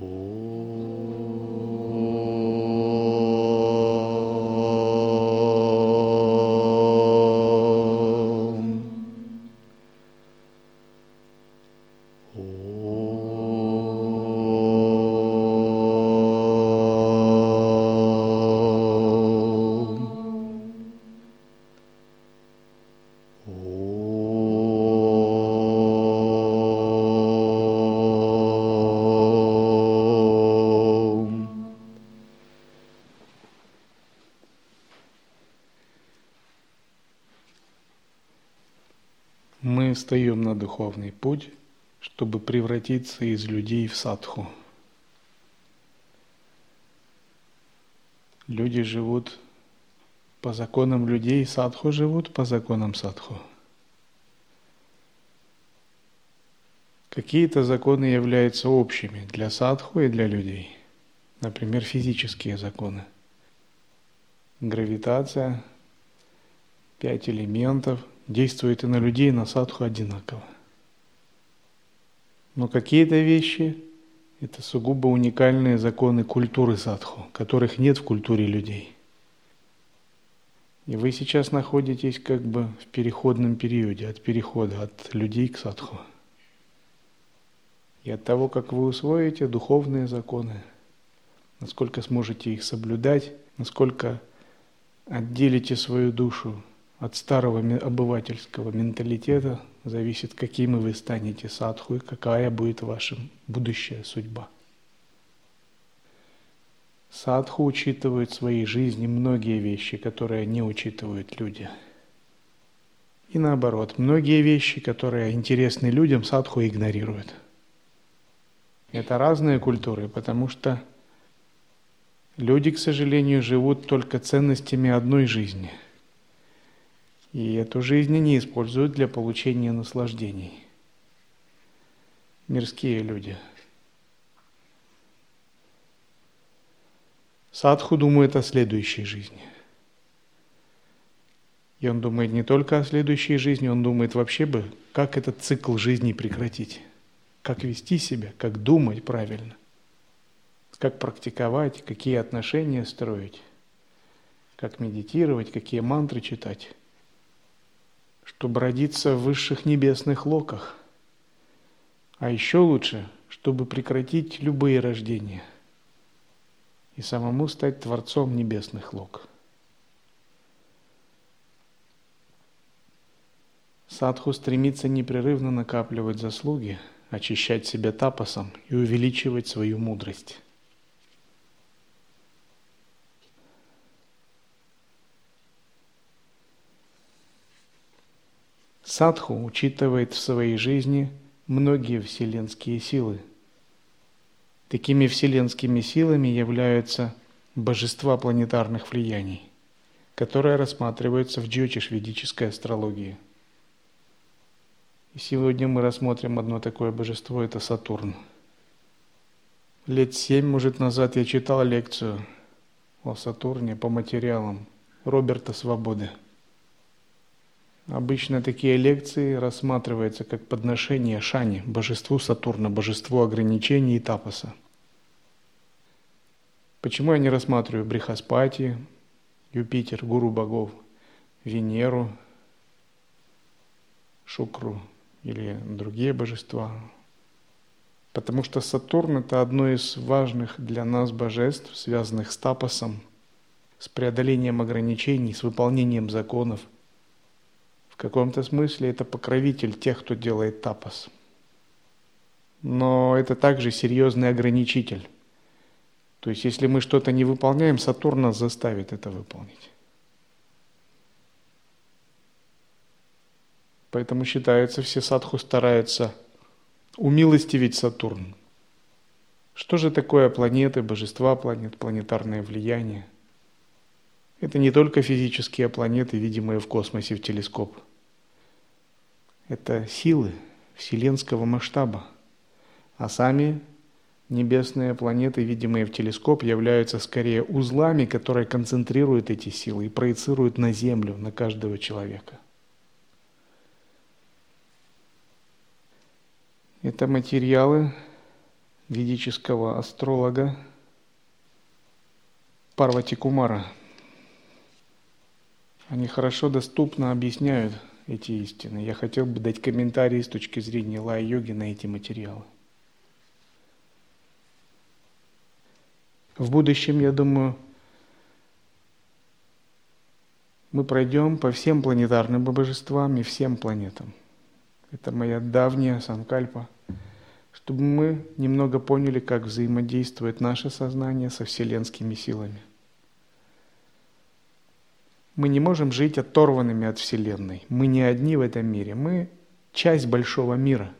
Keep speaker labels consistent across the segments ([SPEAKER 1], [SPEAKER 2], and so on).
[SPEAKER 1] Мы встаем на духовный путь, чтобы превратиться из людей в садху. Люди живут по законам людей, садху живут по законам садху. Какие-то законы являются общими для садху и для людей. Например, физические законы. Гравитация, пять элементов – действует и на людей, и на садху одинаково. Но какие-то вещи – это сугубо уникальные законы культуры садху, которых нет в культуре людей. И вы сейчас находитесь как бы в переходном периоде, от перехода от людей к садху. И от того, как вы усвоите духовные законы, насколько сможете их соблюдать, насколько отделите свою душу от старого обывательского менталитета зависит, какими вы станете садху и какая будет ваша будущая судьба. Садху учитывает в своей жизни многие вещи, которые не учитывают люди. И наоборот, многие вещи, которые интересны людям, садху игнорирует. Это разные культуры, потому что люди, к сожалению, живут только ценностями одной жизни – и эту жизнь они используют для получения наслаждений. Мирские люди. Садху думает о следующей жизни. И он думает не только о следующей жизни, он думает вообще бы, как этот цикл жизни прекратить. Как вести себя, как думать правильно. Как практиковать, какие отношения строить. Как медитировать, какие мантры читать чтобы родиться в высших небесных локах. А еще лучше, чтобы прекратить любые рождения и самому стать Творцом небесных лок. Садху стремится непрерывно накапливать заслуги, очищать себя тапосом и увеличивать свою мудрость. Садху учитывает в своей жизни многие вселенские силы. Такими вселенскими силами являются божества планетарных влияний, которые рассматриваются в джотиш-ведической астрологии. И сегодня мы рассмотрим одно такое божество – это Сатурн. Лет семь, может, назад я читал лекцию о Сатурне по материалам Роберта Свободы – Обычно такие лекции рассматриваются как подношение Шани, божеству Сатурна, божеству ограничений и тапоса. Почему я не рассматриваю Брихаспати, Юпитер, гуру богов, Венеру, Шукру или другие божества? Потому что Сатурн – это одно из важных для нас божеств, связанных с тапосом, с преодолением ограничений, с выполнением законов – каком-то смысле это покровитель тех, кто делает тапос. Но это также серьезный ограничитель. То есть, если мы что-то не выполняем, Сатурн нас заставит это выполнить. Поэтому считается, все садху стараются умилостивить Сатурн. Что же такое планеты, божества планет, планетарное влияние? Это не только физические планеты, видимые в космосе в телескоп – это силы вселенского масштаба, а сами небесные планеты, видимые в телескоп, являются скорее узлами, которые концентрируют эти силы и проецируют на Землю, на каждого человека. Это материалы ведического астролога Парвати Кумара. Они хорошо доступно объясняют эти истины. Я хотел бы дать комментарии с точки зрения лай-йоги на эти материалы. В будущем, я думаю, мы пройдем по всем планетарным божествам и всем планетам. Это моя давняя санкальпа, чтобы мы немного поняли, как взаимодействует наше сознание со вселенскими силами. Мы не можем жить оторванными от Вселенной. Мы не одни в этом мире. Мы часть большого мира.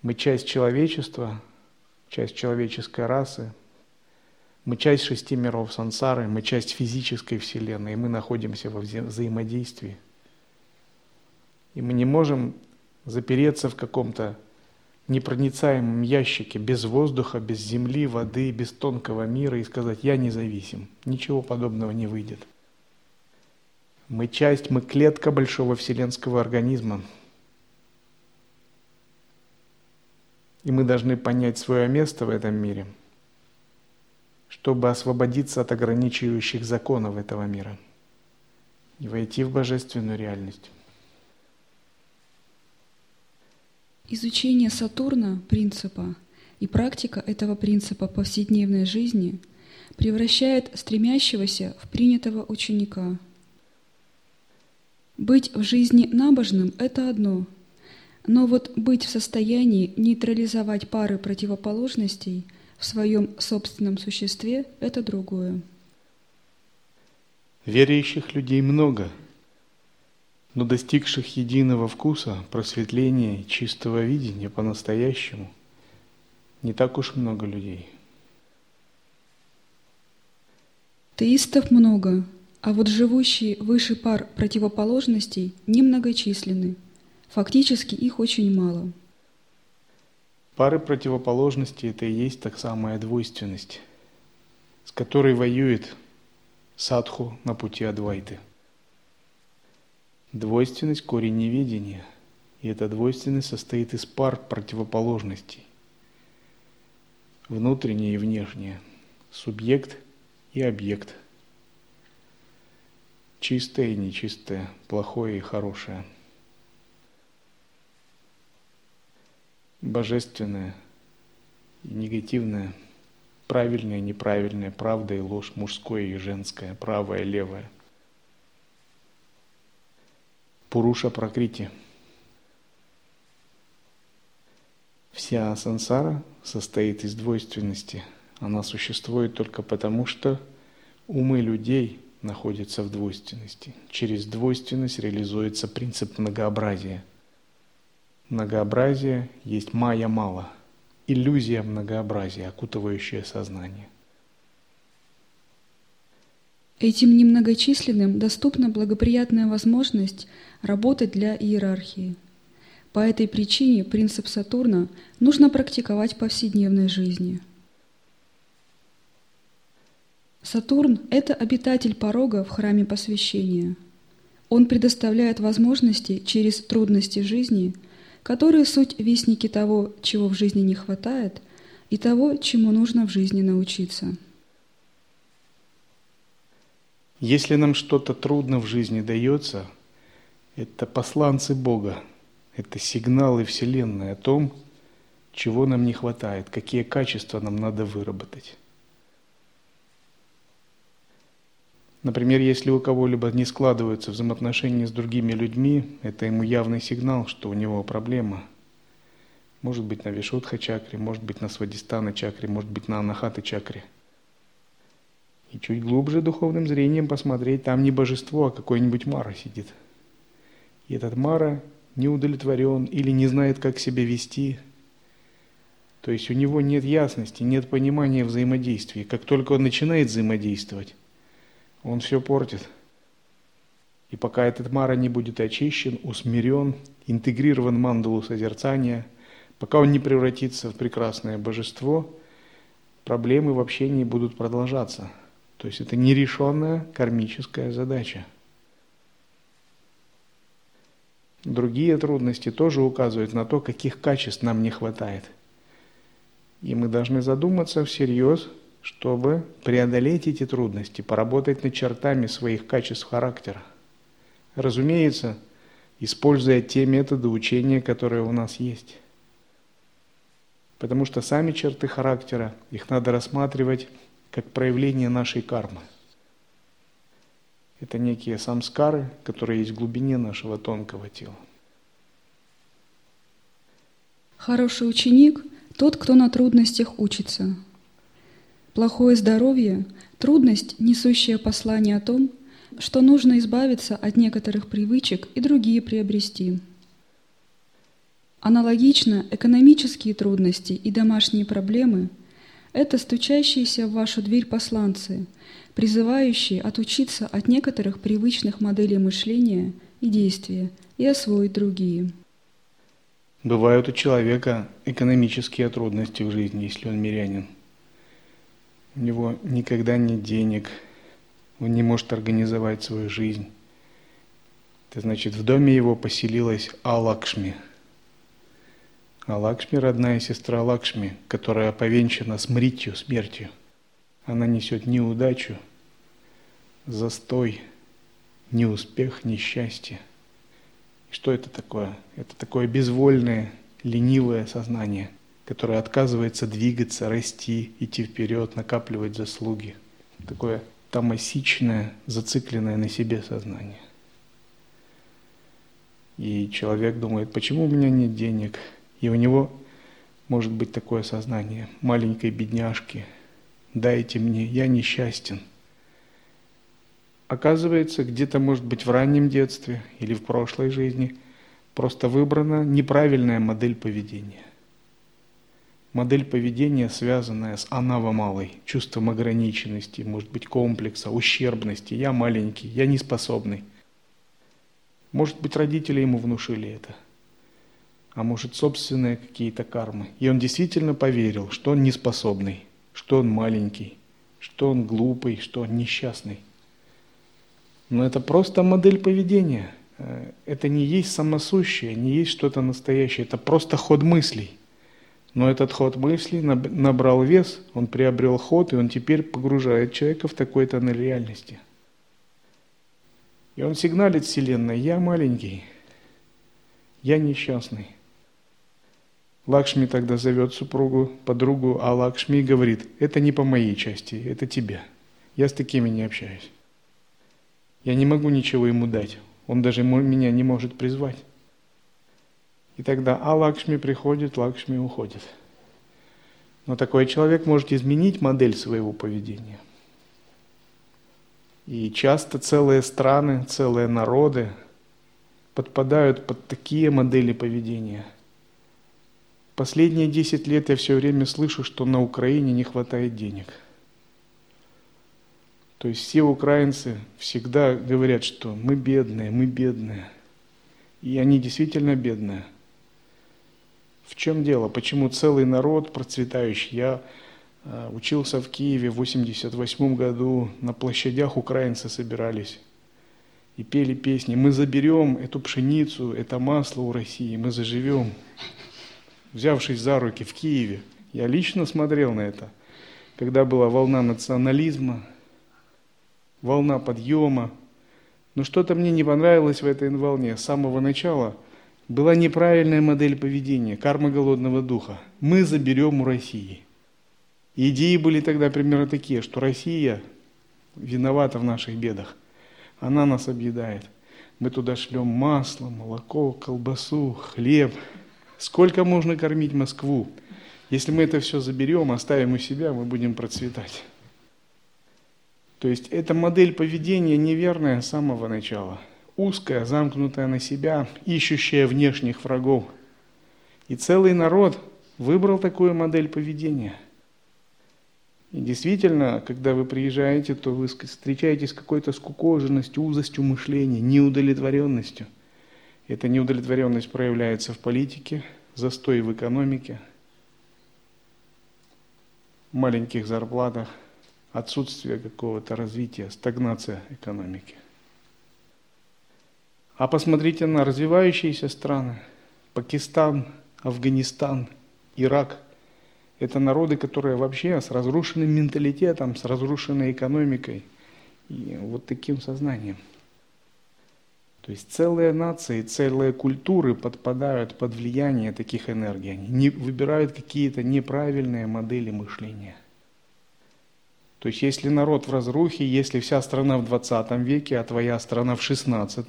[SPEAKER 1] Мы часть человечества, часть человеческой расы, мы часть шести миров сансары, мы часть физической вселенной, и мы находимся во вза взаимодействии. И мы не можем запереться в каком-то непроницаемом ящике без воздуха, без земли, воды, без тонкого мира и сказать «я независим». Ничего подобного не выйдет. Мы часть, мы клетка большого вселенского организма. И мы должны понять свое место в этом мире – чтобы освободиться от ограничивающих законов этого мира и войти в божественную реальность.
[SPEAKER 2] Изучение Сатурна, принципа, и практика этого принципа повседневной жизни превращает стремящегося в принятого ученика. Быть в жизни набожным – это одно, но вот быть в состоянии нейтрализовать пары противоположностей – в своем собственном существе – это другое.
[SPEAKER 1] Верующих людей много, но достигших единого вкуса, просветления, чистого видения по-настоящему не так уж много людей.
[SPEAKER 2] Теистов много, а вот живущие выше пар противоположностей немногочисленны. Фактически их очень мало –
[SPEAKER 1] Пары противоположностей – это и есть так самая двойственность, с которой воюет садху на пути Адвайты. Двойственность – корень неведения, и эта двойственность состоит из пар противоположностей. Внутреннее и внешнее, субъект и объект, чистое и нечистое, плохое и хорошее – божественное и негативное, правильное и неправильное, правда и ложь, мужское и женское, правое и левое. Пуруша Пракрити. Вся сансара состоит из двойственности. Она существует только потому, что умы людей находятся в двойственности. Через двойственность реализуется принцип многообразия – многообразие есть майя мало, иллюзия многообразия, окутывающая сознание.
[SPEAKER 2] Этим немногочисленным доступна благоприятная возможность работать для иерархии. По этой причине принцип Сатурна нужно практиковать в повседневной жизни. Сатурн – это обитатель порога в храме посвящения. Он предоставляет возможности через трудности жизни – которые суть вестники того, чего в жизни не хватает, и того, чему нужно в жизни научиться.
[SPEAKER 1] Если нам что-то трудно в жизни дается, это посланцы Бога, это сигналы Вселенной о том, чего нам не хватает, какие качества нам надо выработать. Например, если у кого-либо не складываются взаимоотношения с другими людьми, это ему явный сигнал, что у него проблема. Может быть на Вишудха чакре, может быть на Свадистана чакре, может быть на Анахаты чакре. И чуть глубже духовным зрением посмотреть, там не божество, а какой-нибудь Мара сидит. И этот Мара не удовлетворен или не знает, как себя вести. То есть у него нет ясности, нет понимания взаимодействия. Как только он начинает взаимодействовать, он все портит. И пока этот мара не будет очищен, усмирен, интегрирован мандалу созерцания, пока он не превратится в прекрасное божество, проблемы в общении будут продолжаться. То есть это нерешенная кармическая задача. Другие трудности тоже указывают на то, каких качеств нам не хватает. И мы должны задуматься всерьез, чтобы преодолеть эти трудности, поработать над чертами своих качеств характера. Разумеется, используя те методы учения, которые у нас есть. Потому что сами черты характера, их надо рассматривать как проявление нашей кармы. Это некие самскары, которые есть в глубине нашего тонкого тела.
[SPEAKER 2] Хороший ученик – тот, кто на трудностях учится. Плохое здоровье – трудность, несущая послание о том, что нужно избавиться от некоторых привычек и другие приобрести. Аналогично экономические трудности и домашние проблемы – это стучащиеся в вашу дверь посланцы, призывающие отучиться от некоторых привычных моделей мышления и действия и освоить другие.
[SPEAKER 1] Бывают у человека экономические трудности в жизни, если он мирянин. У него никогда нет денег, он не может организовать свою жизнь. Это значит, в доме его поселилась Алакшми. Алакшми – родная сестра Лакшми, которая повенчана смритью, смертью. Она несет неудачу, застой, неуспех, несчастье. Что это такое? Это такое безвольное, ленивое сознание, которое отказывается двигаться, расти, идти вперед, накапливать заслуги. Такое тамасичное, зацикленное на себе сознание. И человек думает, почему у меня нет денег? И у него может быть такое сознание маленькой бедняжки – дайте мне, я несчастен. Оказывается, где-то, может быть, в раннем детстве или в прошлой жизни просто выбрана неправильная модель поведения. Модель поведения, связанная с анавамалой, чувством ограниченности, может быть, комплекса, ущербности. Я маленький, я неспособный. Может быть, родители ему внушили это. А может, собственные какие-то кармы. И он действительно поверил, что он неспособный что он маленький, что он глупый, что он несчастный. Но это просто модель поведения. Э, это не есть самосущее, не есть что-то настоящее. Это просто ход мыслей. Но этот ход мыслей набрал вес, он приобрел ход, и он теперь погружает человека в такой тоннель реальности. И он сигналит Вселенной, я маленький, я несчастный. Лакшми тогда зовет супругу, подругу, а Лакшми говорит, это не по моей части, это тебе. Я с такими не общаюсь. Я не могу ничего ему дать. Он даже меня не может призвать. И тогда А Лакшми приходит, Лакшми уходит. Но такой человек может изменить модель своего поведения. И часто целые страны, целые народы подпадают под такие модели поведения – Последние 10 лет я все время слышу, что на Украине не хватает денег. То есть все украинцы всегда говорят, что мы бедные, мы бедные. И они действительно бедные. В чем дело? Почему целый народ процветающий? Я э, учился в Киеве в 88 году, на площадях украинцы собирались и пели песни. Мы заберем эту пшеницу, это масло у России, мы заживем взявшись за руки в Киеве. Я лично смотрел на это, когда была волна национализма, волна подъема. Но что-то мне не понравилось в этой волне. С самого начала была неправильная модель поведения, карма голодного духа. Мы заберем у России. Идеи были тогда примерно такие, что Россия виновата в наших бедах. Она нас объедает. Мы туда шлем масло, молоко, колбасу, хлеб – Сколько можно кормить Москву? Если мы это все заберем, оставим у себя, мы будем процветать. То есть эта модель поведения неверная с самого начала. Узкая, замкнутая на себя, ищущая внешних врагов. И целый народ выбрал такую модель поведения. И действительно, когда вы приезжаете, то вы встречаетесь с какой-то скукоженностью, узостью мышления, неудовлетворенностью – эта неудовлетворенность проявляется в политике, застой в экономике, маленьких зарплатах, отсутствие какого-то развития, стагнация экономики. А посмотрите на развивающиеся страны. Пакистан, Афганистан, Ирак. Это народы, которые вообще с разрушенным менталитетом, с разрушенной экономикой и вот таким сознанием. То есть целые нации, целые культуры подпадают под влияние таких энергий. Они не, выбирают какие-то неправильные модели мышления. То есть если народ в разрухе, если вся страна в 20 веке, а твоя страна в 16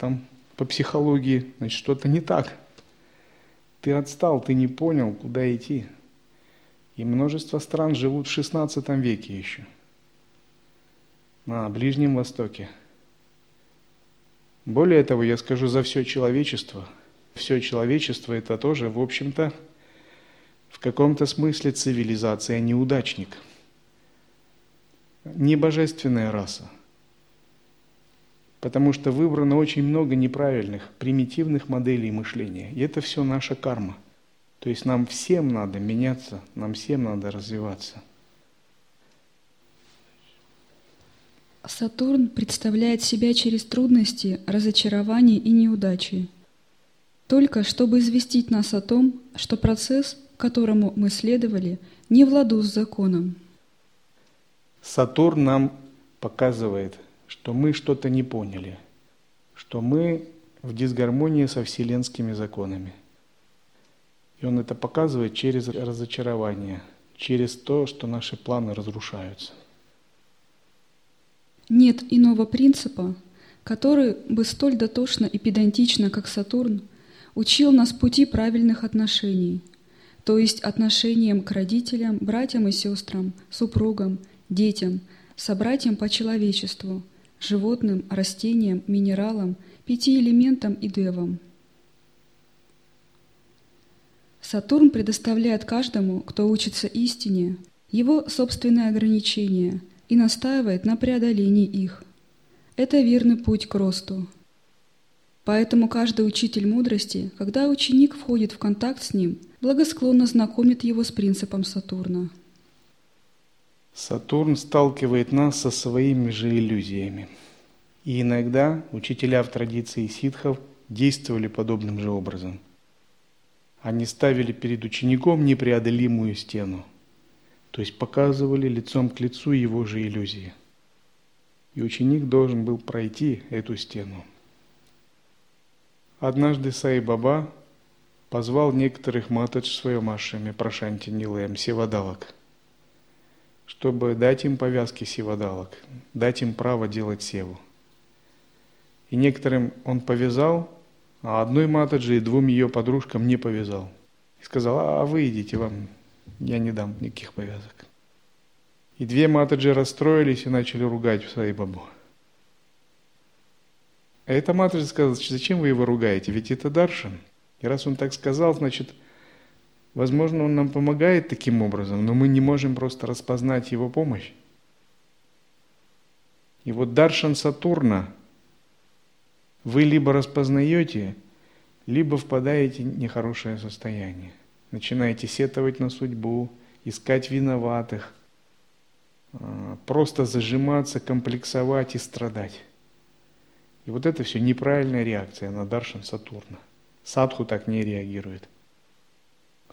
[SPEAKER 1] по психологии, значит что-то не так. Ты отстал, ты не понял, куда идти. И множество стран живут в 16 веке еще. На Ближнем Востоке – более того, я скажу за все человечество. Все человечество – это тоже, в общем-то, в каком-то смысле цивилизация неудачник. Не божественная раса. Потому что выбрано очень много неправильных, примитивных моделей мышления. И это все наша карма. То есть нам всем надо меняться, нам всем надо развиваться –
[SPEAKER 2] Сатурн представляет себя через трудности, разочарования и неудачи. Только чтобы известить нас о том, что процесс, которому мы следовали, не в ладу с законом.
[SPEAKER 1] Сатурн нам показывает, что мы что-то не поняли, что мы в дисгармонии со вселенскими законами. И он это показывает через разочарование, через то, что наши планы разрушаются.
[SPEAKER 2] Нет иного принципа, который бы столь дотошно и педантично, как Сатурн, учил нас пути правильных отношений, то есть отношениям к родителям, братьям и сестрам, супругам, детям, собратьям по человечеству, животным, растениям, минералам, пяти элементам и девам. Сатурн предоставляет каждому, кто учится истине, его собственные ограничения – и настаивает на преодолении их. Это верный путь к росту. Поэтому каждый учитель мудрости, когда ученик входит в контакт с ним, благосклонно знакомит его с принципом Сатурна.
[SPEAKER 1] Сатурн сталкивает нас со своими же иллюзиями. И иногда учителя в традиции ситхов действовали подобным же образом. Они ставили перед учеником непреодолимую стену – то есть показывали лицом к лицу его же иллюзии. И ученик должен был пройти эту стену. Однажды Сай Баба позвал некоторых матадж своем ашаме Прошанти Нилаем севадалок, чтобы дать им повязки севадалок, дать им право делать севу. И некоторым он повязал, а одной матаджи и двум ее подружкам не повязал. И сказал, а вы идите, вам я не дам никаких повязок. И две матаджи расстроились и начали ругать Саибабу. А эта матаджи сказала, зачем вы его ругаете, ведь это Даршан. И раз он так сказал, значит, возможно, он нам помогает таким образом, но мы не можем просто распознать его помощь. И вот Даршан Сатурна вы либо распознаете, либо впадаете в нехорошее состояние начинаете сетовать на судьбу, искать виноватых, а, просто зажиматься, комплексовать и страдать. И вот это все неправильная реакция на Даршан Сатурна. Садху так не реагирует.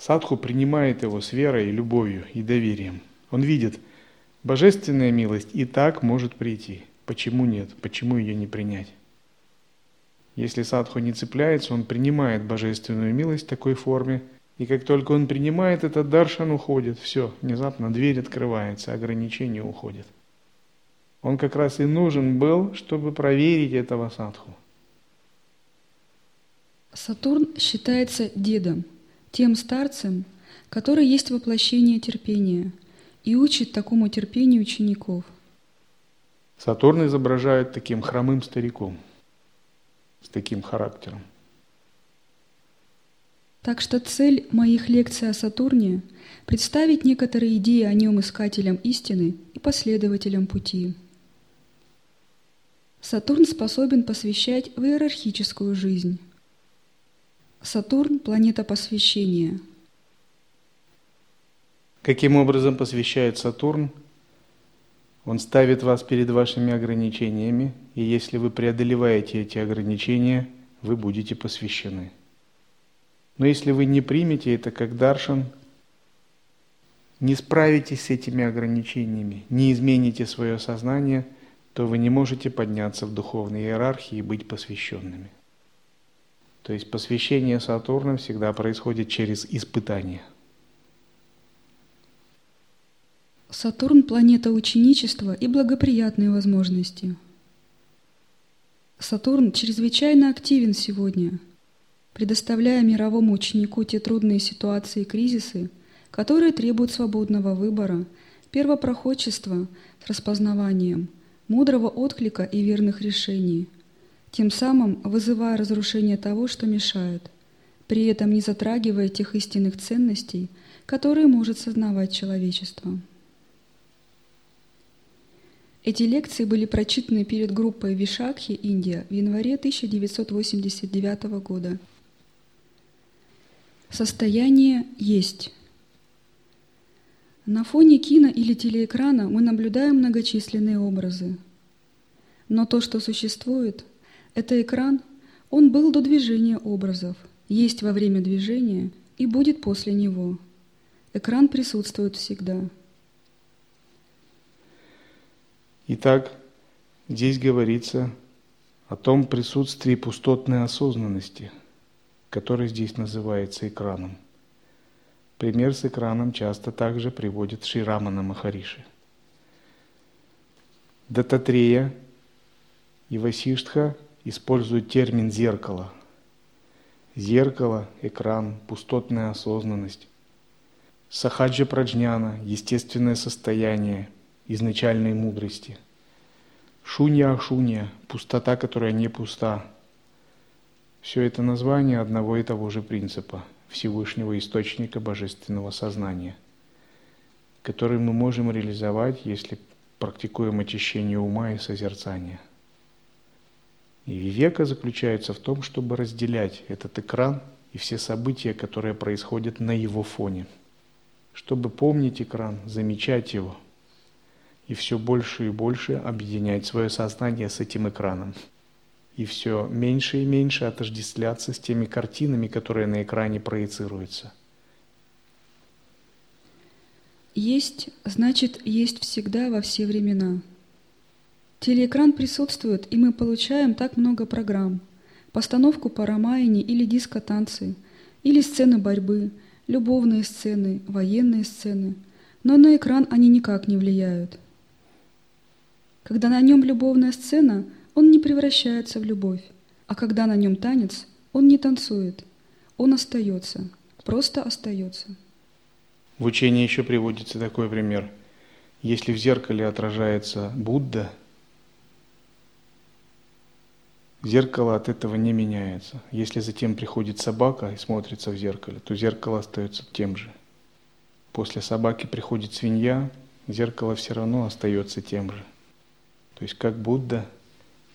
[SPEAKER 1] Садху принимает его с верой, любовью и доверием. Он видит, божественная милость и так может прийти. Почему нет? Почему ее не принять? Если садху не цепляется, он принимает божественную милость в такой форме, и как только он принимает этот даршан, уходит. Все, внезапно дверь открывается, ограничения уходят. Он как раз и нужен был, чтобы проверить этого садху.
[SPEAKER 2] Сатурн считается дедом, тем старцем, который есть воплощение терпения и учит такому терпению учеников.
[SPEAKER 1] Сатурн изображает таким хромым стариком, с таким характером.
[SPEAKER 2] Так что цель моих лекций о Сатурне – представить некоторые идеи о нем искателям истины и последователям пути. Сатурн способен посвящать в иерархическую жизнь. Сатурн – планета посвящения.
[SPEAKER 1] Каким образом посвящает Сатурн? Он ставит вас перед вашими ограничениями, и если вы преодолеваете эти ограничения, вы будете посвящены. Но если вы не примете это как даршан, не справитесь с этими ограничениями, не измените свое сознание, то вы не можете подняться в духовной иерархии и быть посвященными. То есть посвящение Сатурна всегда происходит через испытание.
[SPEAKER 2] Сатурн – планета ученичества и благоприятной возможности. Сатурн чрезвычайно активен сегодня, предоставляя мировому ученику те трудные ситуации и кризисы, которые требуют свободного выбора, первопроходчества с распознаванием, мудрого отклика и верных решений – тем самым вызывая разрушение того, что мешает, при этом не затрагивая тех истинных ценностей, которые может сознавать человечество. Эти лекции были прочитаны перед группой Вишакхи, Индия, в январе 1989 года. Состояние есть. На фоне кино или телеэкрана мы наблюдаем многочисленные образы. Но то, что существует, это экран, он был до движения образов, есть во время движения и будет после него. Экран присутствует всегда.
[SPEAKER 1] Итак, здесь говорится о том присутствии пустотной осознанности, которая здесь называется экраном. Пример с экраном часто также приводит Ширамана Махариши. Дататрея и Васиштха используют термин «зеркало». Зеркало, экран, пустотная осознанность. Сахаджа праджняна – естественное состояние изначальной мудрости. Шунья Ашунья – пустота, которая не пуста. Все это название одного и того же принципа – Всевышнего Источника Божественного Сознания, который мы можем реализовать, если практикуем очищение ума и созерцание – и века заключается в том, чтобы разделять этот экран и все события, которые происходят на его фоне. Чтобы помнить экран, замечать его и все больше и больше объединять свое сознание с этим экраном. И все меньше и меньше отождествляться с теми картинами, которые на экране проецируются.
[SPEAKER 2] Есть, значит, есть всегда во все времена – Телеэкран присутствует, и мы получаем так много программ. Постановку по ромайне или диско-танцы, или сцены борьбы, любовные сцены, военные сцены. Но на экран они никак не влияют. Когда на нем любовная сцена, он не превращается в любовь. А когда на нем танец, он не танцует. Он остается. Просто остается.
[SPEAKER 1] В учении еще приводится такой пример. Если в зеркале отражается Будда – Зеркало от этого не меняется. Если затем приходит собака и смотрится в зеркале, то зеркало остается тем же. После собаки приходит свинья, зеркало все равно остается тем же. То есть как Будда,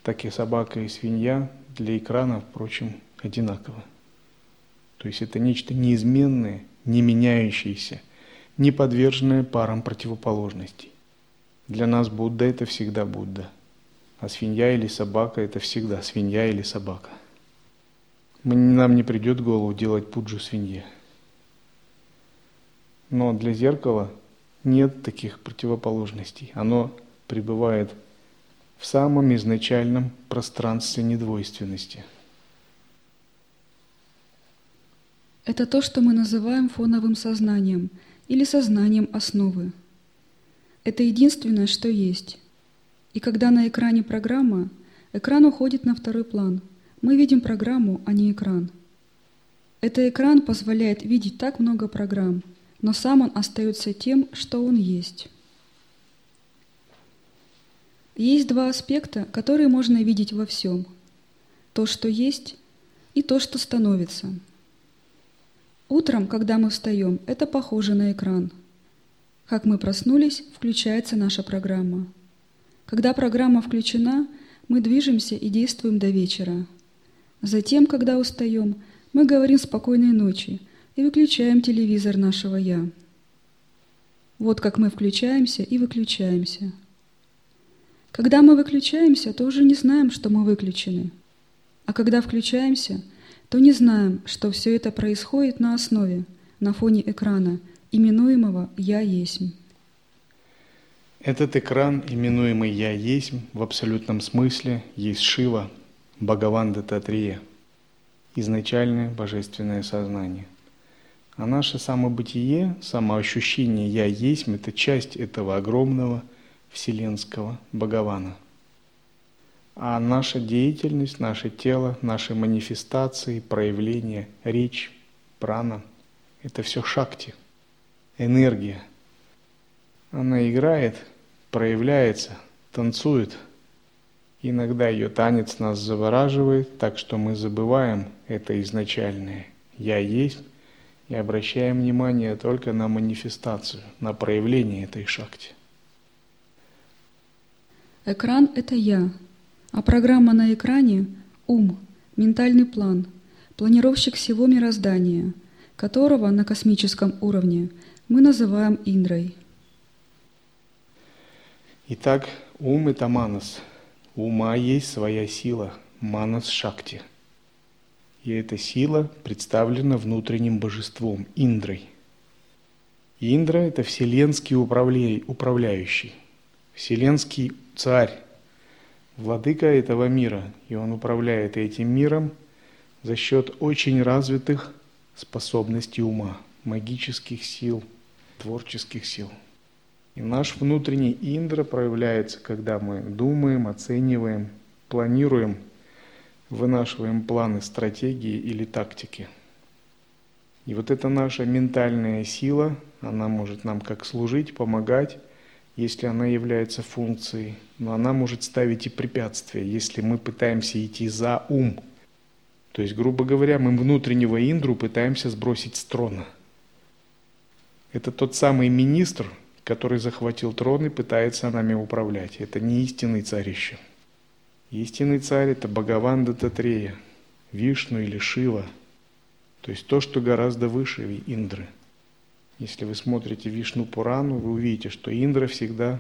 [SPEAKER 1] так и собака и свинья для экрана, впрочем, одинаково. То есть это нечто неизменное, не меняющееся, не подверженное парам противоположностей. Для нас Будда – это всегда Будда – а свинья или собака – это всегда свинья или собака. Мы, нам не придет в голову делать пуджу свинье. Но для зеркала нет таких противоположностей. Оно пребывает в самом изначальном пространстве недвойственности.
[SPEAKER 2] Это то, что мы называем фоновым сознанием или сознанием основы. Это единственное, что есть. И когда на экране программа, экран уходит на второй план. Мы видим программу, а не экран. Это экран позволяет видеть так много программ, но сам он остается тем, что он есть. Есть два аспекта, которые можно видеть во всем. То, что есть, и то, что становится. Утром, когда мы встаем, это похоже на экран. Как мы проснулись, включается наша программа – когда программа включена, мы движемся и действуем до вечера. Затем, когда устаем, мы говорим «спокойной ночи» и выключаем телевизор нашего «я». Вот как мы включаемся и выключаемся. Когда мы выключаемся, то уже не знаем, что мы выключены. А когда включаемся, то не знаем, что все это происходит на основе, на фоне экрана, именуемого «Я есмь».
[SPEAKER 1] Этот экран, именуемый «Я есть», в абсолютном смысле есть Шива, Бхагаван Дататрия, изначальное божественное сознание. А наше самобытие, самоощущение «я есть» – это часть этого огромного вселенского Бхагавана. А наша деятельность, наше тело, наши манифестации, проявления, речь, прана – это все шакти, энергия. Она играет – проявляется, танцует. Иногда ее танец нас завораживает, так что мы забываем это изначальное «я есть» и обращаем внимание только на манифестацию, на проявление этой шакти.
[SPEAKER 2] Экран – это «я», а программа на экране – ум, ментальный план, планировщик всего мироздания, которого на космическом уровне мы называем Индрой –
[SPEAKER 1] Итак, ум – это манас. Ума есть своя сила, манас шакти. И эта сила представлена внутренним божеством, Индрой. Индра – это вселенский управляющий, вселенский царь, владыка этого мира, и он управляет этим миром за счет очень развитых способностей ума, магических сил, творческих сил – и наш внутренний индра проявляется, когда мы думаем, оцениваем, планируем, вынашиваем планы, стратегии или тактики. И вот эта наша ментальная сила, она может нам как служить, помогать, если она является функцией, но она может ставить и препятствия, если мы пытаемся идти за ум. То есть, грубо говоря, мы внутреннего индру пытаемся сбросить с трона. Это тот самый министр, который захватил трон и пытается нами управлять. Это не истинный царь еще. Истинный царь – это Бхагаван Дататрея, Вишну или Шива, то есть то, что гораздо выше Индры. Если вы смотрите Вишну Пурану, вы увидите, что Индра всегда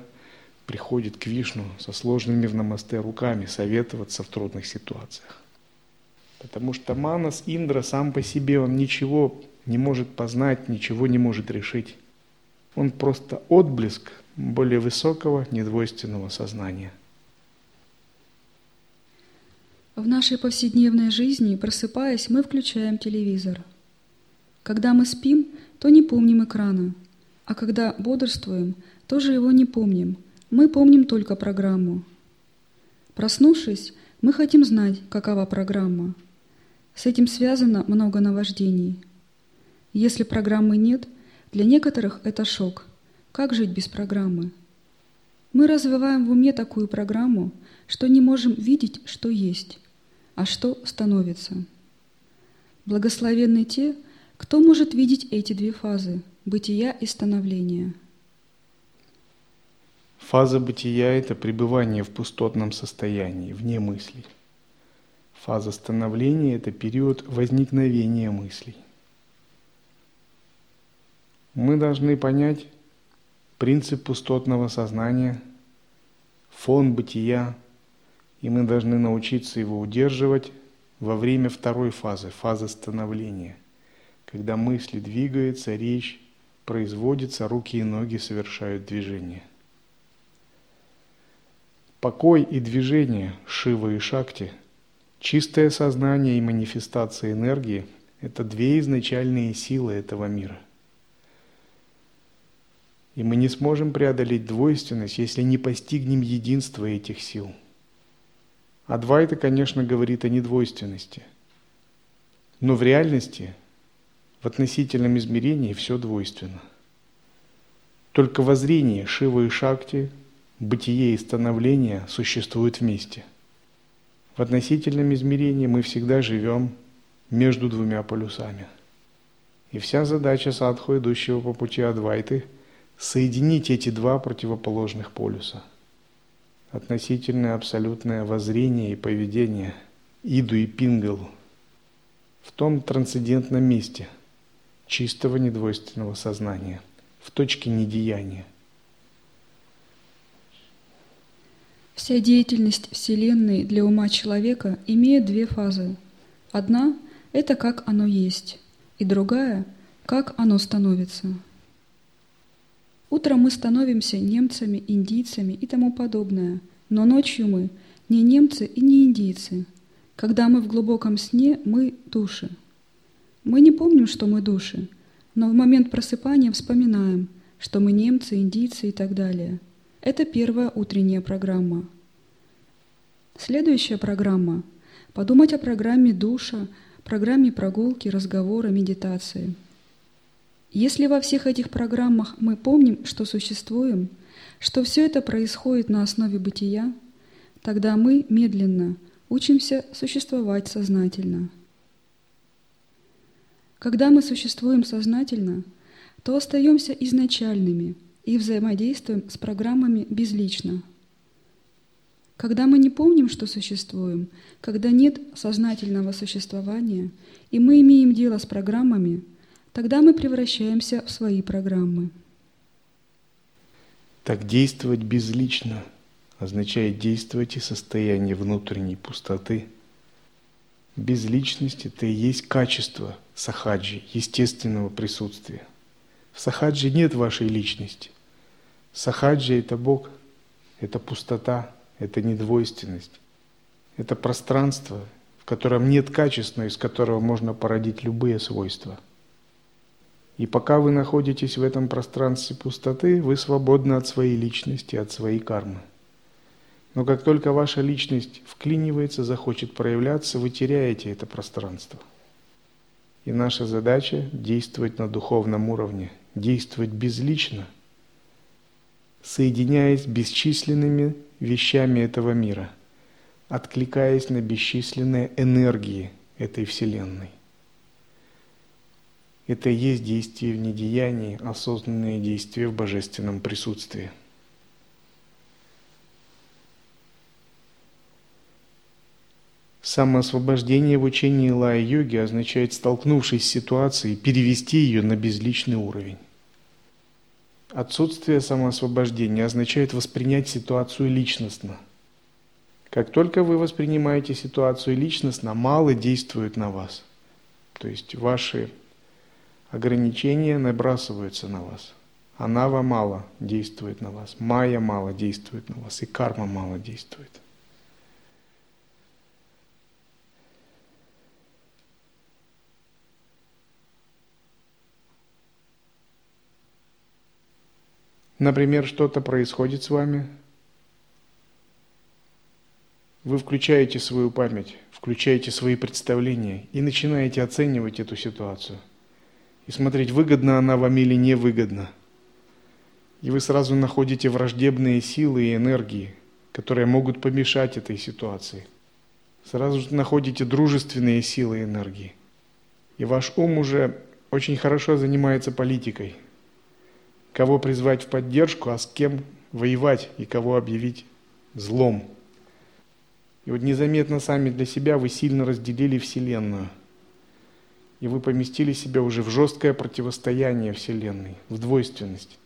[SPEAKER 1] приходит к Вишну со сложными в намасте руками советоваться в трудных ситуациях. Потому что Манас Индра сам по себе, он ничего не может познать, ничего не может решить. Он просто отблеск более высокого недвойственного сознания.
[SPEAKER 2] В нашей повседневной жизни, просыпаясь, мы включаем телевизор. Когда мы спим, то не помним экрана, а когда бодрствуем, тоже его не помним. Мы помним только программу. Проснувшись, мы хотим знать, какова программа. С этим связано много наваждений. Если программы нет, для некоторых это шок. Как жить без программы? Мы развиваем в уме такую программу, что не можем видеть, что есть, а что становится. Благословенны те, кто может видеть эти две фазы – бытия и становления.
[SPEAKER 1] Фаза бытия – это пребывание в пустотном состоянии, вне мыслей. Фаза становления – это период возникновения мыслей мы должны понять принцип пустотного сознания, фон бытия, и мы должны научиться его удерживать во время второй фазы, фазы становления, когда мысли двигаются, речь производится, руки и ноги совершают движение. Покой и движение Шива и Шакти, чистое сознание и манифестация энергии – это две изначальные силы этого мира. И мы не сможем преодолеть двойственность, если не постигнем единства этих сил. Адвайта, конечно, говорит о недвойственности. Но в реальности, в относительном измерении все двойственно. Только воззрение Шива и Шакти, бытие и становление существуют вместе. В относительном измерении мы всегда живем между двумя полюсами. И вся задача садху, идущего по пути Адвайты – соединить эти два противоположных полюса. Относительное абсолютное воззрение и поведение Иду и Пингалу в том трансцендентном месте чистого недвойственного сознания, в точке недеяния.
[SPEAKER 2] Вся деятельность Вселенной для ума человека имеет две фазы. Одна – это как оно есть, и другая – как оно становится – Утром мы становимся немцами, индийцами и тому подобное, но ночью мы не немцы и не индийцы. Когда мы в глубоком сне, мы души. Мы не помним, что мы души, но в момент просыпания вспоминаем, что мы немцы, индийцы и так далее. Это первая утренняя программа. Следующая программа – подумать о программе душа, программе прогулки, разговора, медитации. Если во всех этих программах мы помним, что существуем, что все это происходит на основе бытия, тогда мы медленно учимся существовать сознательно. Когда мы существуем сознательно, то остаемся изначальными и взаимодействуем с программами безлично. Когда мы не помним, что существуем, когда нет сознательного существования, и мы имеем дело с программами, тогда мы превращаемся в свои программы.
[SPEAKER 1] Так действовать безлично означает действовать из состояния внутренней пустоты. Безличность – это и есть качество сахаджи, естественного присутствия. В сахаджи нет вашей личности. Сахаджи – это Бог, это пустота, это недвойственность. Это пространство, в котором нет качества, из которого можно породить любые свойства. И пока вы находитесь в этом пространстве пустоты, вы свободны от своей личности, от своей кармы. Но как только ваша личность вклинивается, захочет проявляться, вы теряете это пространство. И наша задача – действовать на духовном уровне, действовать безлично, соединяясь с бесчисленными вещами этого мира, откликаясь на бесчисленные энергии этой Вселенной. Это и есть действие в недеянии, осознанное действие в божественном присутствии. Самоосвобождение в учении лая-йоги означает, столкнувшись с ситуацией, перевести ее на безличный уровень. Отсутствие самоосвобождения означает воспринять ситуацию личностно. Как только вы воспринимаете ситуацию личностно, мало действует на вас. То есть ваши ограничения набрасываются на вас. Анава мало действует на вас, майя мало действует на вас, и карма мало действует. Например, что-то происходит с вами, вы включаете свою память, включаете свои представления и начинаете оценивать эту ситуацию. И смотреть, выгодна она вам или невыгодна. И вы сразу находите враждебные силы и энергии, которые могут помешать этой ситуации. Сразу же находите дружественные силы и энергии. И ваш ум уже очень хорошо занимается политикой – кого призвать в поддержку, а с кем воевать и кого объявить злом. И вот незаметно сами для себя вы сильно разделили Вселенную. И вы поместили себя уже в жесткое противостояние Вселенной, в двойственность.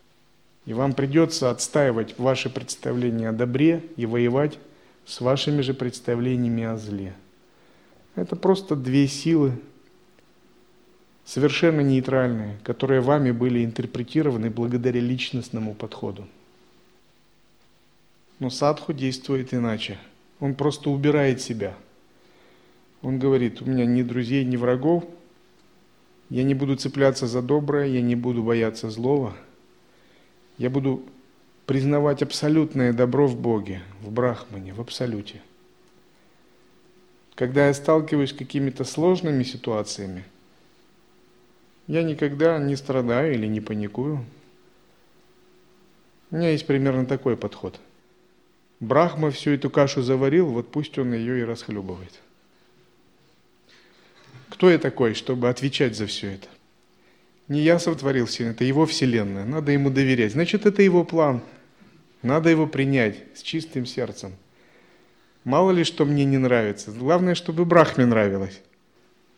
[SPEAKER 1] И вам придется отстаивать ваши представления о добре и воевать с вашими же представлениями о зле. Это просто две силы, совершенно нейтральные, которые вами были интерпретированы благодаря личностному подходу. Но садху действует иначе. Он просто убирает себя. Он говорит, у меня ни друзей, ни врагов, я не буду цепляться за доброе, я не буду бояться злого, я буду признавать абсолютное добро в Боге, в Брахмане, в Абсолюте. Когда я сталкиваюсь с какими-то сложными ситуациями – я никогда не страдаю или не паникую. У меня есть примерно такой подход. Брахма всю эту кашу заварил, вот пусть он ее и расхлебывает. Кто я такой, чтобы отвечать за все это? Не я сотворил все это его вселенная. Надо ему доверять. Значит, это его план. Надо его принять с чистым сердцем. Мало ли, что мне не нравится. Главное, чтобы Брахме нравилось.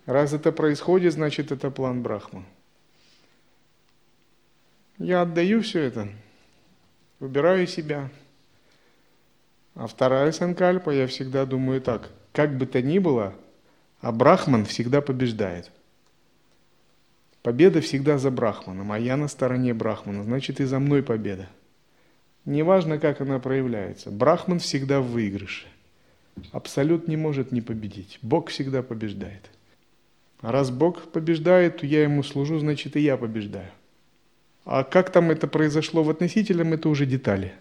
[SPEAKER 1] Раз это происходит, значит это план Брахма. Я отдаю все это, выбираю себя. А вторая санкальпа, я всегда думаю так, как бы то ни было, а Брахман всегда побеждает. Победа всегда за Брахманом, а я на стороне Брахмана, значит и за мной победа. Неважно, как она проявляется. Брахман всегда в выигрыше. Абсолют не может не победить. Бог всегда побеждает. А раз Бог побеждает, то я ему служу, значит и я побеждаю. А как там это произошло в относительном, это уже детали.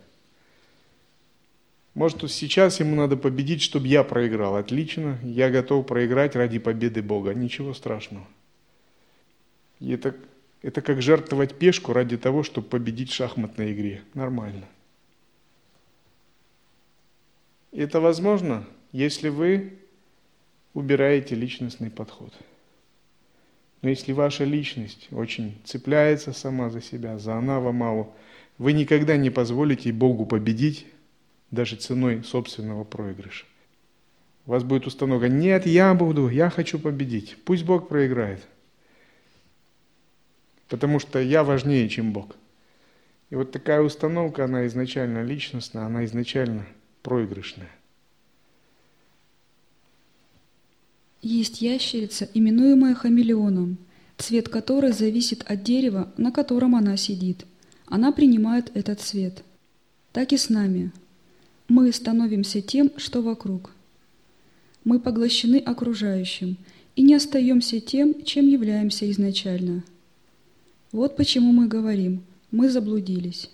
[SPEAKER 1] Может, сейчас ему надо победить, чтобы я проиграл. Отлично, я готов проиграть ради победы Бога. Ничего страшного. И это, это как жертвовать пешку ради того, чтобы победить в шахматной игре. Нормально. И это возможно, если вы убираете личностный подход. Но если ваша личность очень цепляется сама за себя, за анава мау, вы никогда не позволите Богу победить даже ценой собственного проигрыша. У вас будет установка, нет, я буду, я хочу победить, пусть Бог проиграет потому что я важнее, чем Бог. И вот такая установка, она изначально личностная, она изначально проигрышная.
[SPEAKER 2] Есть ящерица, именуемая хамелеоном, цвет которой зависит от дерева, на котором она сидит. Она принимает этот цвет. Так и с нами. Мы становимся тем, что вокруг. Мы поглощены окружающим и не остаемся тем, чем являемся изначально – вот почему мы говорим, мы заблудились.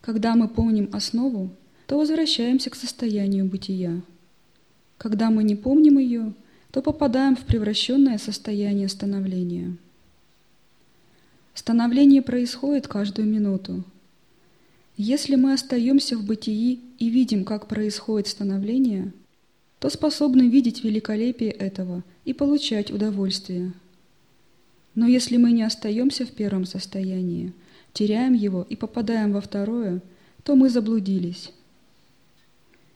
[SPEAKER 2] Когда мы помним основу, то возвращаемся к состоянию бытия. Когда мы не помним ее, то попадаем в превращенное состояние становления. Становление происходит каждую минуту. Если мы остаемся в бытии и видим, как происходит становление, то способны видеть великолепие этого и получать удовольствие – но если мы не остаемся в первом состоянии, теряем его и попадаем во второе, то мы заблудились.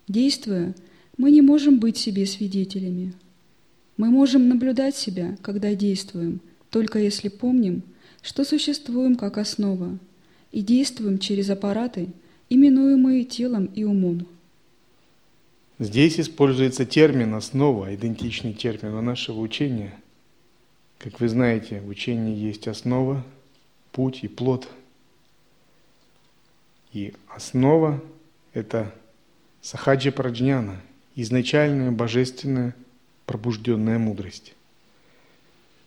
[SPEAKER 2] Действуя, мы не можем быть себе свидетелями. Мы можем наблюдать себя, когда действуем, только если помним, что существуем как основа, и действуем через аппараты, именуемые телом и умом.
[SPEAKER 1] Здесь используется термин «основа», идентичный термину нашего учения – как вы знаете, в учении есть основа, путь и плод. И основа – это сахаджи праджняна, изначальная божественная пробужденная мудрость.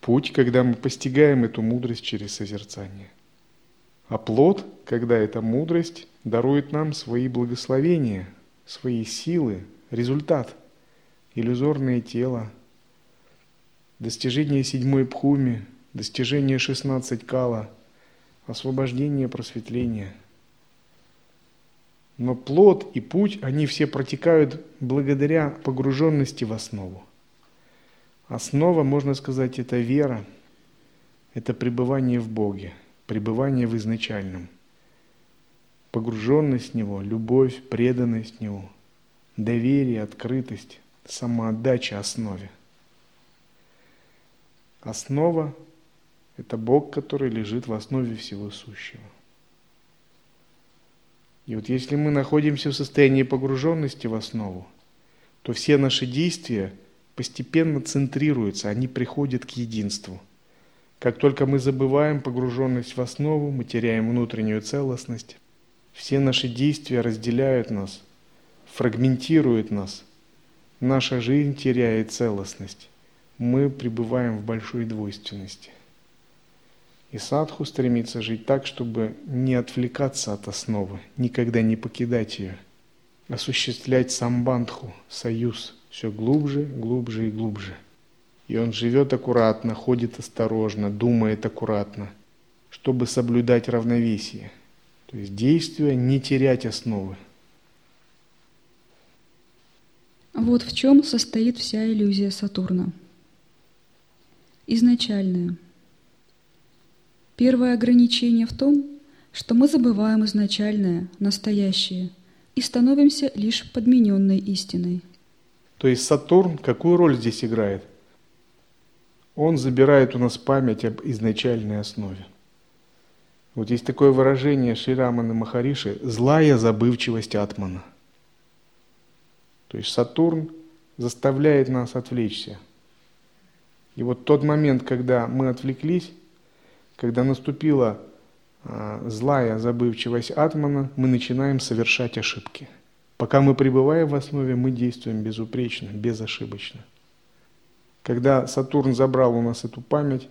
[SPEAKER 1] Путь, когда мы постигаем эту мудрость через созерцание. А плод, когда эта мудрость дарует нам свои благословения, свои силы, результат, иллюзорное тело – достижение седьмой пхуми, достижение 16 кала, освобождение, просветление. Но плод и путь, они все протекают благодаря погруженности в основу. Основа, можно сказать, это вера, это пребывание в Боге, пребывание в изначальном. Погруженность в Него, любовь, преданность Него, доверие, открытость, самоотдача основе – Основа – это Бог, который лежит в основе всего сущего. И вот если мы находимся в состоянии погруженности в основу, то все наши действия постепенно центрируются, они приходят к единству. Как только мы забываем погруженность в основу, мы теряем внутреннюю целостность. Все наши действия разделяют нас, фрагментируют нас. Наша жизнь теряет целостность мы пребываем в большой двойственности. И садху стремится жить так, чтобы не отвлекаться от основы, никогда не покидать ее, осуществлять самбандху, союз, все глубже, глубже и глубже. И он живет аккуратно, ходит осторожно, думает аккуратно, чтобы соблюдать равновесие. То есть действуя, не терять основы.
[SPEAKER 2] Вот в чем состоит вся иллюзия Сатурна – изначальное. Первое ограничение в том, что мы забываем изначальное, настоящее, и становимся лишь подмененной истиной.
[SPEAKER 1] То есть Сатурн какую роль здесь играет? Он забирает у нас память об изначальной основе. Вот есть такое выражение Ширамана Махариши «злая забывчивость Атмана». То есть Сатурн заставляет нас отвлечься – И вот тот момент, когда мы отвлеклись, когда наступила а, злая забывчивость атмана, мы начинаем совершать ошибки. Пока мы пребываем в основе, мы действуем безупречно, безошибочно. Когда Сатурн забрал у нас эту память,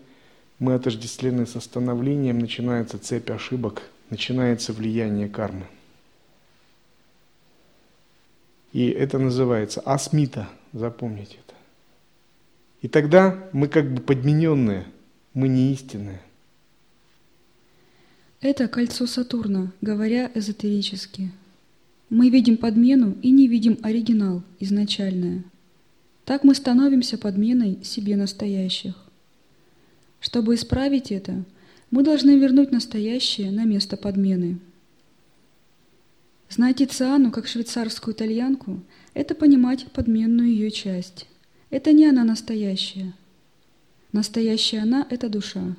[SPEAKER 1] мы отождествлены с становлением, начинается цепь ошибок, начинается влияние кармы. И это называется асмита, запомните это. И тогда мы как бы подмененные, мы не истинные.
[SPEAKER 2] Это кольцо Сатурна, говоря эзотерически. Мы видим подмену и не видим оригинал, изначальное. Так мы становимся подменой себе настоящих. Чтобы исправить это, мы должны вернуть настоящее на место подмены. Знать Циану как швейцарскую итальянку – это понимать подменную ее часть. Это не она настоящая. Настоящая она – это душа.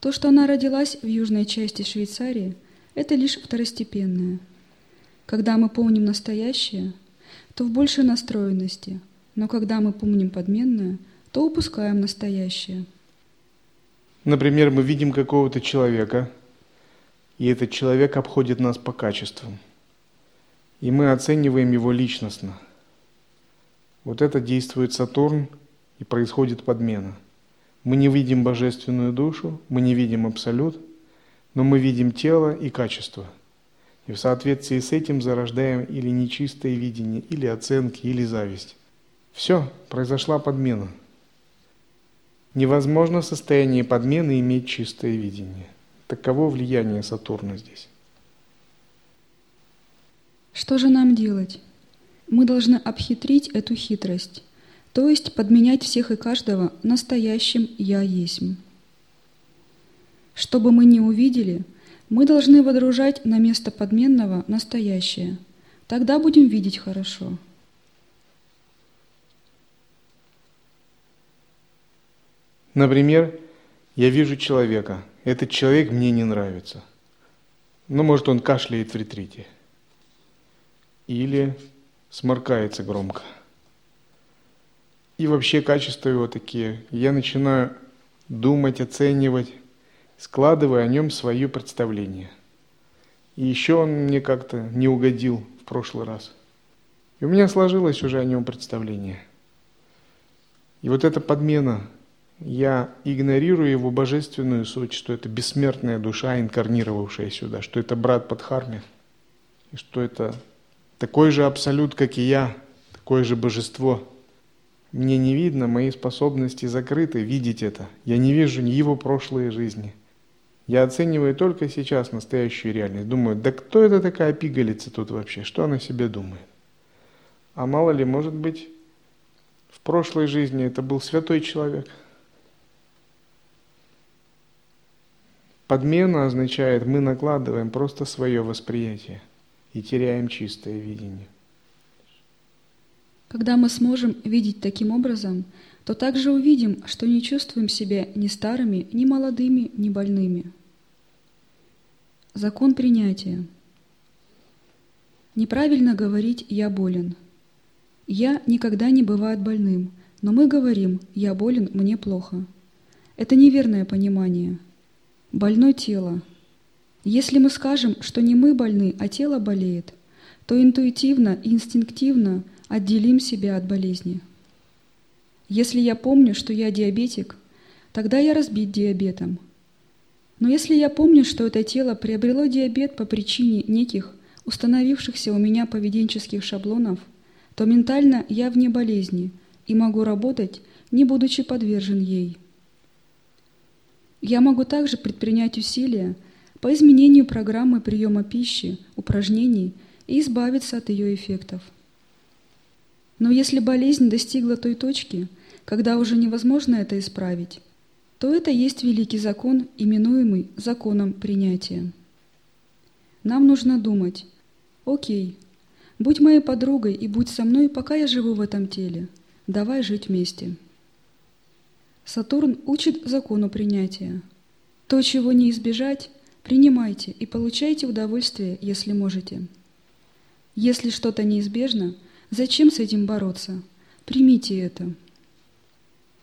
[SPEAKER 2] То, что она родилась в южной части Швейцарии, это лишь второстепенное. Когда мы помним настоящее, то в большей настроенности, но когда мы помним подменное, то упускаем настоящее –
[SPEAKER 1] Например, мы видим какого-то человека, и этот человек обходит нас по качествам. И мы оцениваем его личностно. Вот это действует Сатурн, и происходит подмена. Мы не видим божественную душу, мы не видим абсолют, но мы видим тело и качество. И в соответствии с этим зарождаем или нечистое видение, или оценки, или зависть. Все, произошла подмена – Невозможно в состоянии подмены иметь чистое видение. Таково влияние Сатурна здесь.
[SPEAKER 2] Что же нам делать? Мы должны обхитрить эту хитрость, то есть подменять всех и каждого настоящим «я есмь». Чтобы мы не увидели, мы должны водружать на место подменного настоящее. Тогда будем видеть хорошо.
[SPEAKER 1] Например, я вижу человека, этот человек мне не нравится. Ну, может, он кашляет в ретрите. Или сморкается громко. И вообще качества его такие. Я начинаю думать, оценивать, складывая о нем свое представление. И еще он мне как-то не угодил в прошлый раз. И у меня сложилось уже о нем представление. И вот эта подмена я игнорирую его божественную суть, что это бессмертная душа, инкарнировавшая сюда, что это брат Падхарми, и что это такой же абсолют, как и я, такое же божество. Мне не видно, мои способности закрыты видеть это. Я не вижу ни его прошлой жизни. Я оцениваю только сейчас настоящую реальность. Думаю, да кто это такая пигалица тут вообще? Что она себе думает? А мало ли, может быть, в прошлой жизни это был святой человек – Подмена означает, мы накладываем просто свое восприятие и теряем чистое видение.
[SPEAKER 2] Когда мы сможем видеть таким образом, то также увидим, что не чувствуем себя ни старыми, ни молодыми, ни больными. Закон принятия. Неправильно говорить «я болен». «Я» никогда не бывает больным, но мы говорим «я болен, мне плохо». Это неверное понимание – больной тело. Если мы скажем, что не мы больны, а тело болеет, то интуитивно и инстинктивно отделим себя от болезни. Если я помню, что я диабетик, тогда я разбит диабетом. Но если я помню, что это тело приобрело диабет по причине неких установившихся у меня поведенческих шаблонов, то ментально я вне болезни и могу работать, не будучи подвержен ей. Я могу также предпринять усилия по изменению программы приема пищи, упражнений и избавиться от ее эффектов. Но если болезнь достигла той точки, когда уже невозможно это исправить, то это есть великий закон, именуемый законом принятия. Нам нужно думать, окей, будь моей подругой и будь со мной, пока я живу в этом теле. Давай жить вместе. Сатурн учит закону принятия. То, чего не избежать, принимайте и получайте удовольствие, если можете. Если что-то неизбежно, зачем с этим бороться? Примите это.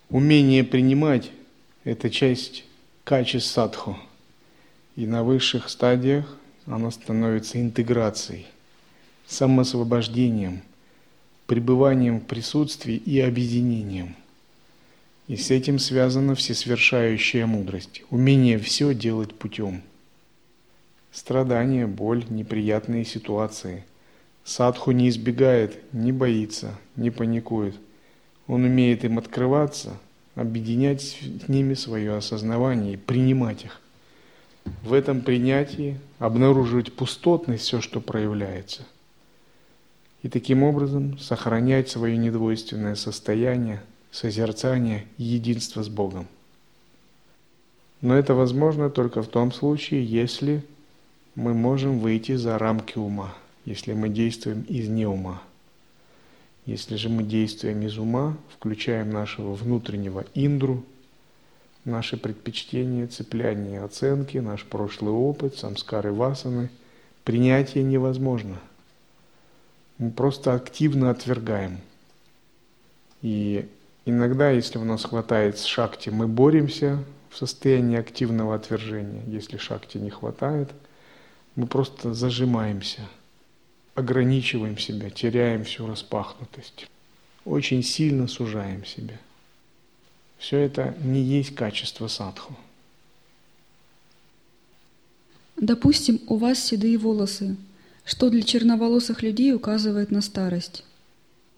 [SPEAKER 1] Умение принимать – это часть качеств садху. И на высших стадиях оно становится интеграцией, самосвобождением, пребыванием в присутствии и объединением. И с этим связана всесвершающая мудрость, умение все делать путем. Страдания, боль, неприятные ситуации. Садху не избегает, не боится, не паникует. Он умеет им открываться, объединять с ними свое осознавание и принимать их в этом принятии обнаруживать пустотность все, что проявляется. И таким образом сохранять свое недвойственное состояние, созерцание и единство с Богом. Но это возможно только в том случае, если мы можем выйти за рамки ума, если мы действуем из неума. Если же мы действуем из ума, включаем нашего внутреннего индру, наши предпочтения, цепляние, оценки, наш прошлый опыт, самскары васаны, принятие невозможно. Мы просто активно отвергаем. И иногда, если у нас хватает шакти, мы боремся в состоянии активного отвержения. Если шакти не хватает, мы просто зажимаемся, ограничиваем себя, теряем всю распахнутость, очень сильно сужаем себя – все это не есть качество садху.
[SPEAKER 2] Допустим, у вас седые волосы, что для черноволосых людей указывает на старость.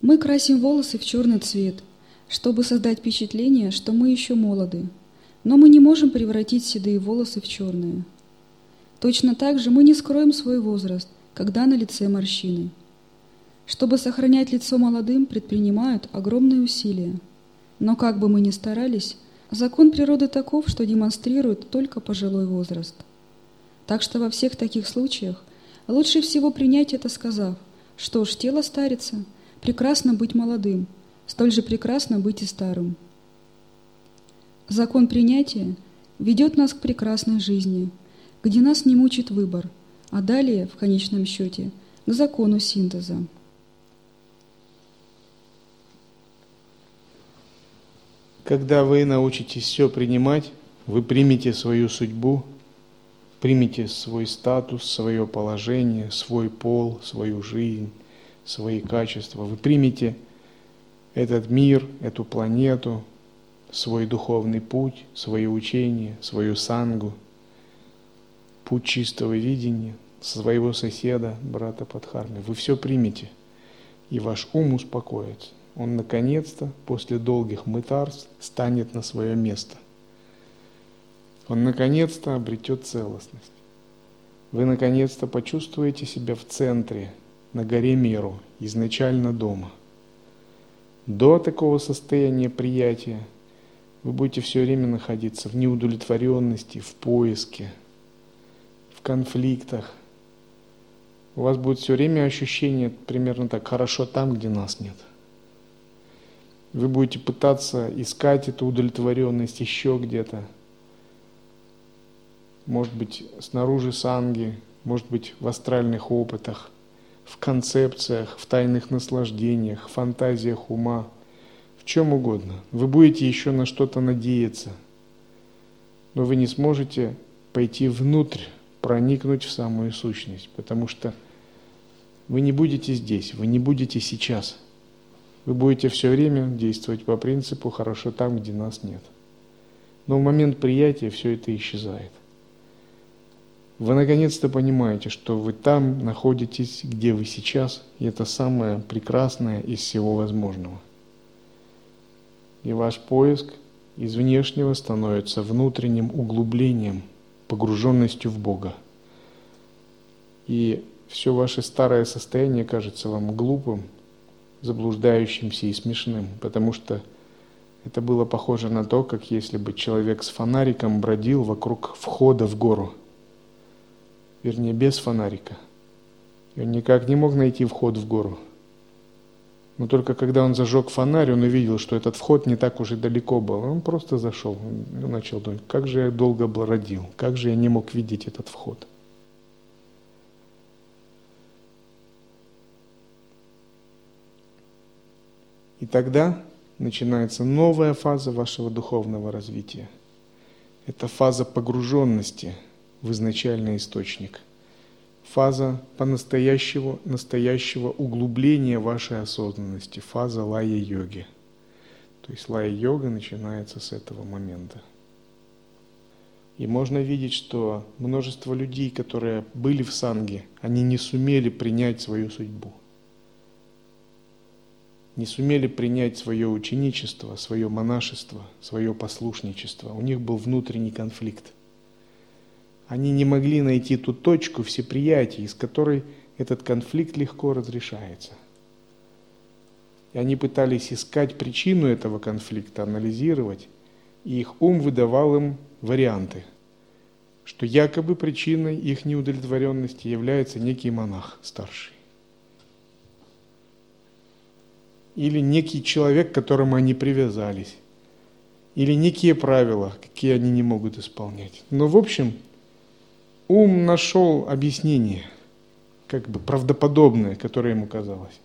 [SPEAKER 2] Мы красим волосы в черный цвет, чтобы создать впечатление, что мы еще молоды, но мы не можем превратить седые волосы в черные. Точно так же мы не скроем свой возраст, когда на лице морщины. Чтобы сохранять лицо молодым, предпринимают огромные усилия – но как бы мы ни старались, закон природы таков, что демонстрирует только пожилой возраст. Так что во всех таких случаях лучше всего принять это, сказав, что ж, тело старится, прекрасно быть молодым, столь же прекрасно быть и старым. Закон принятия ведет нас к прекрасной жизни, где нас не мучит выбор, а далее, в конечном счете, к закону синтеза.
[SPEAKER 1] Когда вы научитесь все принимать, вы примете свою судьбу, примете свой статус, свое положение, свой пол, свою жизнь, свои качества. Вы примете этот мир, эту планету, свой духовный путь, свое учение, свою сангу, путь чистого видения, своего соседа, брата Падхармы. Вы все примете, и ваш ум успокоится он наконец-то после долгих мытарств станет на свое место. Он наконец-то обретет целостность. Вы наконец-то почувствуете себя в центре, на горе миру, изначально дома. До такого состояния приятия вы будете все время находиться в неудовлетворенности, в поиске, в конфликтах. У вас будет все время ощущение примерно так, хорошо там, где нас нет – вы будете пытаться искать эту удовлетворенность еще где-то. Может быть, снаружи санги, может быть, в астральных опытах, в концепциях, в тайных наслаждениях, фантазиях ума, в чем угодно. Вы будете еще на что-то надеяться, но вы не сможете пойти внутрь, проникнуть в самую сущность, потому что вы не будете здесь, вы не будете сейчас – вы будете все время действовать по принципу «хорошо там, где нас нет». Но в момент приятия все это исчезает. Вы наконец-то понимаете, что вы там находитесь, где вы сейчас, и это самое прекрасное из всего возможного. И ваш поиск из внешнего становится внутренним углублением, погруженностью в Бога. И все ваше старое состояние кажется вам глупым, заблуждающимся и смешным, потому что это было похоже на то, как если бы человек с фонариком бродил вокруг входа в гору. Вернее, без фонарика. И он никак не мог найти вход в гору. Но только когда он зажег фонарь, он увидел, что этот вход не так уж и далеко был. Он просто зашел. Он начал думать, как же я долго бродил, как же я не мог видеть этот вход. И тогда начинается новая фаза вашего духовного развития. Это фаза погруженности в изначальный источник. Фаза по-настоящему настоящего углубления вашей осознанности. Фаза лая-йоги. То есть лая-йога начинается с этого момента. И можно видеть, что множество людей, которые были в санге, они не сумели принять свою судьбу. Не сумели принять свое ученичество, свое монашество, свое послушничество. У них был внутренний конфликт. Они не могли найти ту точку всеприятия, из которой этот конфликт легко разрешается. И они пытались искать причину этого конфликта, анализировать, и их ум выдавал им варианты, что якобы причиной их неудовлетворенности является некий монах старший. Или некий человек, к которому они привязались. Или некие правила, какие они не могут исполнять. Но в общем, ум нашел объяснение, как бы правдоподобное, которое ему казалось.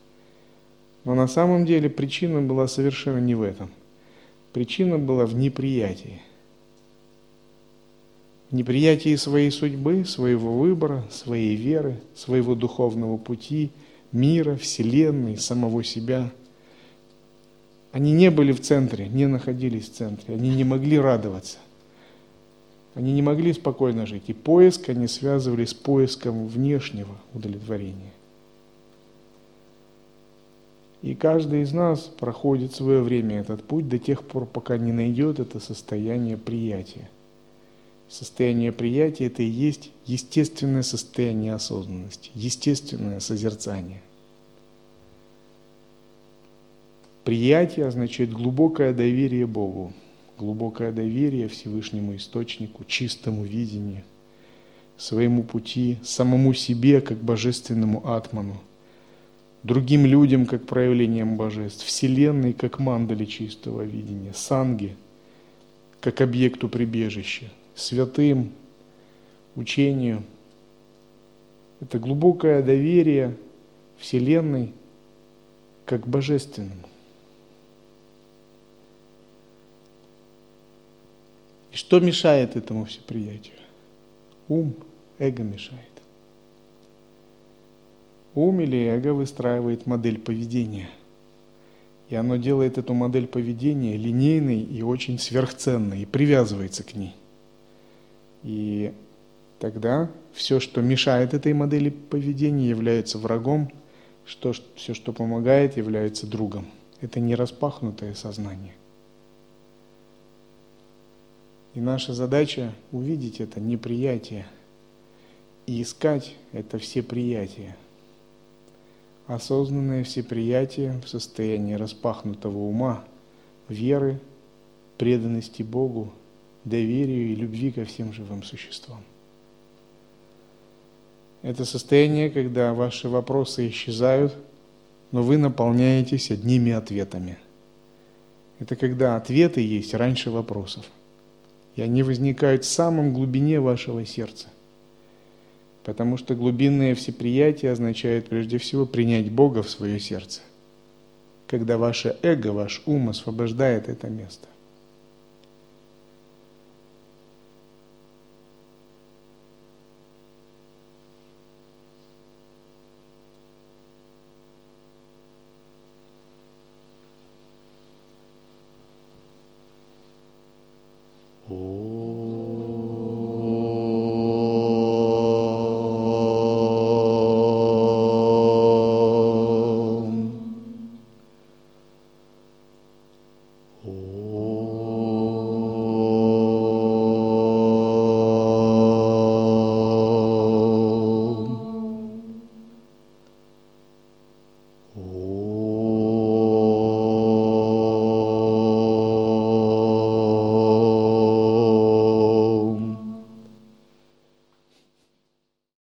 [SPEAKER 1] Но на самом деле причина была совершенно не в этом. Причина была в неприятии неприятии своей судьбы, своего выбора, своей веры, своего духовного пути, мира, Вселенной, самого себя. Они не были в центре, не находились в центре, они не могли радоваться. Они не могли спокойно жить. И поиск они связывали с поиском внешнего удовлетворения. И каждый из нас проходит свое время этот путь до тех пор, пока не найдет это состояние приятия – Состояние приятия – это и есть естественное состояние осознанности, естественное созерцание. Приятие означает глубокое доверие Богу, глубокое доверие Всевышнему Источнику, чистому видению, своему пути, самому себе, как божественному атману, другим людям, как проявлением божеств, Вселенной, как мандали чистого видения, санги, как объекту прибежища – святым учению. Это глубокое доверие Вселенной как божественному. И что мешает этому всеприятию? Ум, эго мешает. Ум или эго выстраивает модель поведения. И оно делает эту модель поведения линейной и очень сверхценной, и привязывается к ней. И тогда все, что мешает этой модели поведения, является врагом, что, все, что помогает, является другом. Это не распахнутое сознание. И наша задача увидеть это неприятие и искать это всеприятие. Осознанное всеприятие в состоянии распахнутого ума, веры, преданности Богу доверию и любви ко всем живым существам. Это состояние, когда ваши вопросы исчезают, но вы наполняетесь одними ответами. Это когда ответы есть раньше вопросов. И они возникают в самом глубине вашего сердца. Потому что глубинное всеприятие означает прежде всего принять Бога в свое сердце. Когда ваше эго, ваш ум освобождает это место.